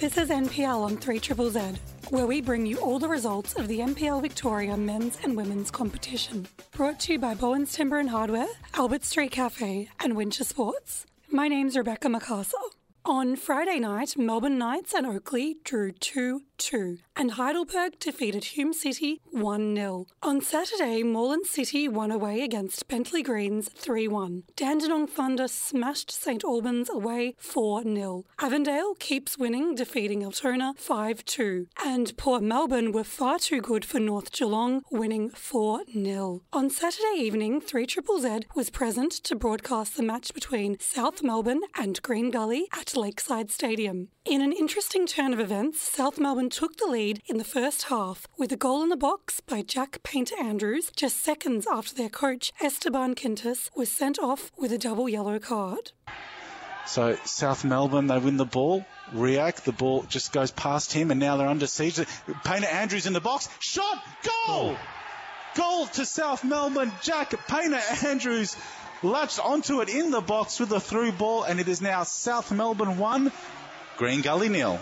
This is NPL on 3 Triple Z, where we bring you all the results of the NPL Victoria men's and women's competition. Brought to you by Bowen's Timber and Hardware, Albert Street Cafe, and Winter Sports. My name's Rebecca MacArthur. On Friday night, Melbourne Knights and Oakleigh drew 2 2, and Heidelberg defeated Hume City 1 0. On Saturday, Moreland City won away against Bentleigh Greens 3 1. Dandenong Thunder smashed St Albans away 4 0. Avondale keeps winning, defeating Altona 5 2. And Port Melbourne were far too good for North Geelong, winning 4 0. On Saturday evening, 3 Triple Z was present to broadcast the match between South Melbourne and Green Gully at Lakeside Stadium. In an interesting turn of events, South Melbourne took the lead in the first half with a goal in the box by Jack Painter Andrews just seconds after their coach Esteban Quintas was sent off with a double yellow card. So South Melbourne, they win the ball. React, the ball just goes past him, and now they're under siege. Painter Andrews in the box, shot, goal, goal to South Melbourne. Jack Painter Andrews latched onto it in the box with a through ball, and it is now South Melbourne one, Green Gully nil.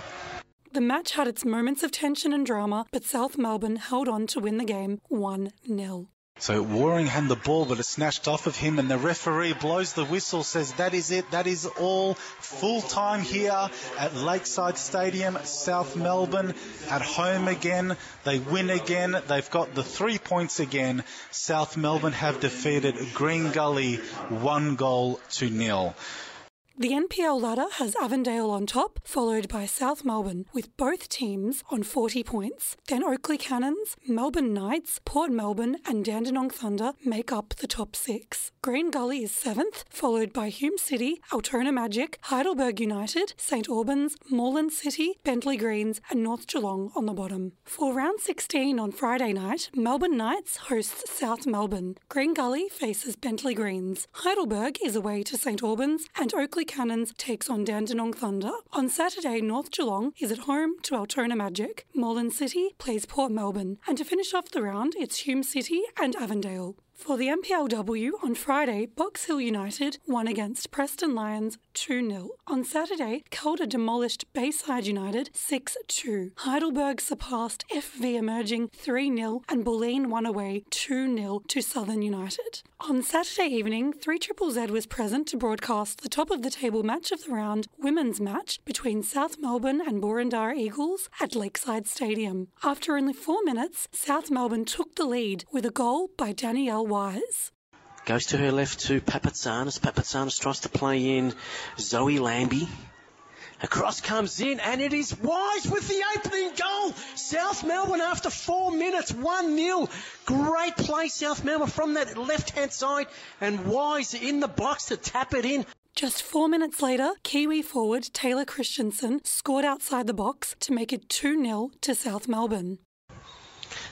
The match had its moments of tension and drama, but South Melbourne held on to win the game 1 0. So Waring had the ball, but it's snatched off of him, and the referee blows the whistle, says that is it, that is all. Full time here at Lakeside Stadium, South Melbourne at home again. They win again. They've got the three points again. South Melbourne have defeated Green Gully one goal to nil. The NPL ladder has Avondale on top, followed by South Melbourne, with both teams on 40 points. Then Oakleigh Cannons, Melbourne Knights, Port Melbourne, and Dandenong Thunder make up the top six. Green Gully is seventh, followed by Hume City, Altona Magic, Heidelberg United, St Albans, Moreland City, Bentleigh Greens, and North Geelong on the bottom. For round 16 on Friday night, Melbourne Knights hosts South Melbourne. Green Gully faces Bentleigh Greens. Heidelberg is away to St Albans, and Oakleigh Cannons takes on Dandenong Thunder. On Saturday, North Geelong is at home to Altona Magic. Moreland City plays Port Melbourne. And to finish off the round, it's Hume City and Avondale. For the NPLW on Friday, Box Hill United won against Preston Lions 2 0. On Saturday, Calder demolished Bayside United 6 2. Heidelberg surpassed FV Emerging 3 0 and Bulleen won away 2 0 to Southern United. On Saturday evening, 3 Triple Z was present to broadcast the top of the table match of the round women's match between South Melbourne and Boroondara Eagles at Lakeside Stadium. After only four minutes, South Melbourne took the lead with a goal by Danielle Wise. Goes to her left to Papatsanis. Papatsanis tries to play in Zoe Lambie. Across comes in, and it is Wise with the opening goal. South Melbourne after four minutes, 1 0. Great play, South Melbourne from that left hand side, and Wise in the box to tap it in. Just four minutes later, Kiwi forward Taylor Christensen scored outside the box to make it 2 0 to South Melbourne.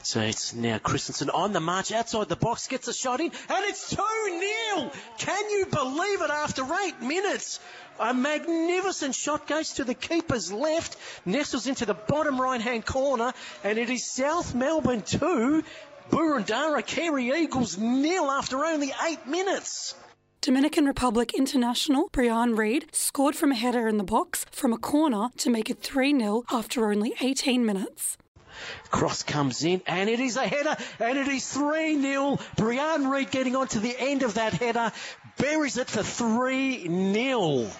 So uh, it's now Christensen on the march outside the box, gets a shot in, and it's 2 0. Can you believe it after eight minutes? A magnificent shot goes to the keeper's left, nestles into the bottom right hand corner, and it is South Melbourne 2, Boroondara Carey Eagles nil after only eight minutes. Dominican Republic international Brian Reid scored from a header in the box from a corner to make it 3 0 after only 18 minutes. Cross comes in, and it is a header, and it is 3 0. Brian Reid getting on to the end of that header, buries it for 3 0.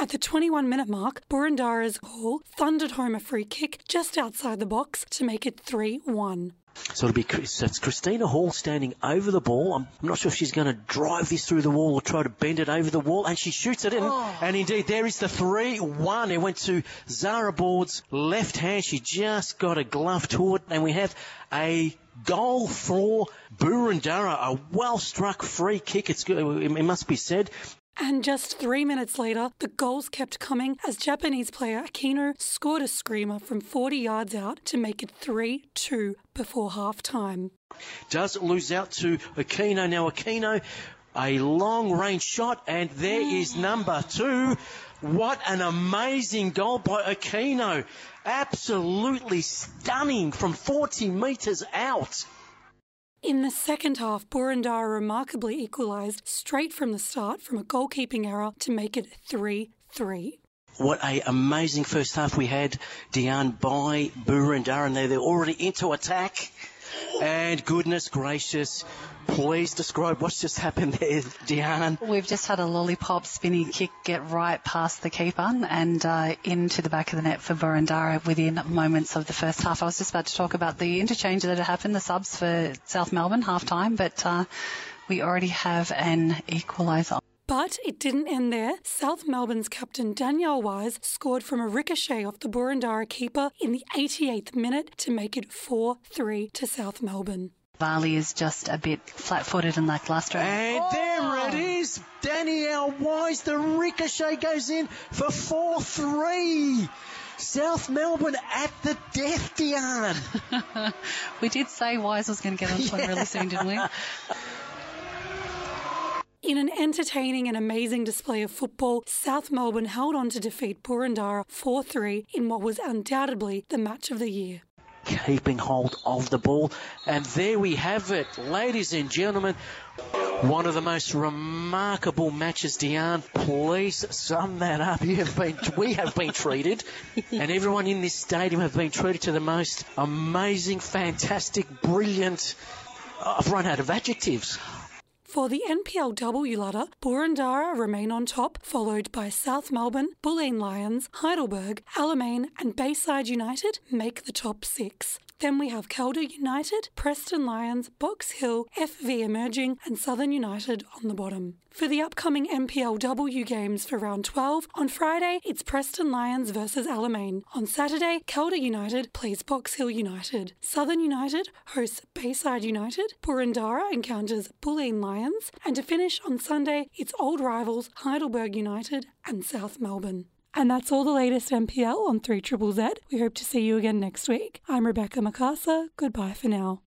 At the 21 minute mark, Boroondara's goal thundered home a free kick just outside the box to make it 3 1. So it'll be so it's Christina Hall standing over the ball. I'm, I'm not sure if she's going to drive this through the wall or try to bend it over the wall, and she shoots it in. Oh. And indeed, there is the 3-1. It went to Zara Board's left hand. She just got a glove to it, and we have a goal for Boroondara. A well struck free kick. It's. It must be said. And just three minutes later, the goals kept coming as Japanese player Aquino scored a screamer from 40 yards out to make it 3 2 before half time. Does lose out to Aquino. Now, Aquino, a long range shot, and there oh. is number two. What an amazing goal by Aquino. Absolutely stunning from 40 metres out. In the second half, Boroondara remarkably equalised straight from the start from a goalkeeping error to make it 3 3. What a amazing first half we had, Diane, by Boroondara. They're, they're already into attack. And goodness gracious, please describe what's just happened there, Diane. We've just had a lollipop spinny kick get right past the keeper and uh, into the back of the net for Boroondara within moments of the first half. I was just about to talk about the interchange that had happened, the subs for South Melbourne half time, but uh, we already have an equaliser. But it didn't end there. South Melbourne's captain Danielle Wise scored from a ricochet off the Boroondara keeper in the 88th minute to make it 4 3 to South Melbourne. Varley is just a bit flat footed and lackluster. And oh. there it is. Danielle Wise, the ricochet goes in for 4 3. South Melbourne at the death, Diane. we did say Wise was going to get onto yeah. one really soon, didn't we? In an entertaining and amazing display of football, South Melbourne held on to defeat Boroondara 4 3 in what was undoubtedly the match of the year. Keeping hold of the ball. And there we have it, ladies and gentlemen. One of the most remarkable matches, Diane. Please sum that up. You have been, we have been treated, and everyone in this stadium have been treated to the most amazing, fantastic, brilliant. I've run out of adjectives. For the NPLW ladder, Boroondara remain on top, followed by South Melbourne, Bulleen Lions, Heidelberg, Alamein, and Bayside United make the top six. Then we have Calder United, Preston Lions, Box Hill, FV Emerging, and Southern United on the bottom. For the upcoming NPLW games for round 12, on Friday it's Preston Lions versus Alamein. On Saturday, Calder United plays Box Hill United. Southern United hosts Bayside United. Boroondara encounters Bulleen Lions. And to finish on Sunday, it's old rivals Heidelberg United and South Melbourne. And that's all the latest NPL on 3 Triple Z. We hope to see you again next week. I'm Rebecca MacArthur. Goodbye for now.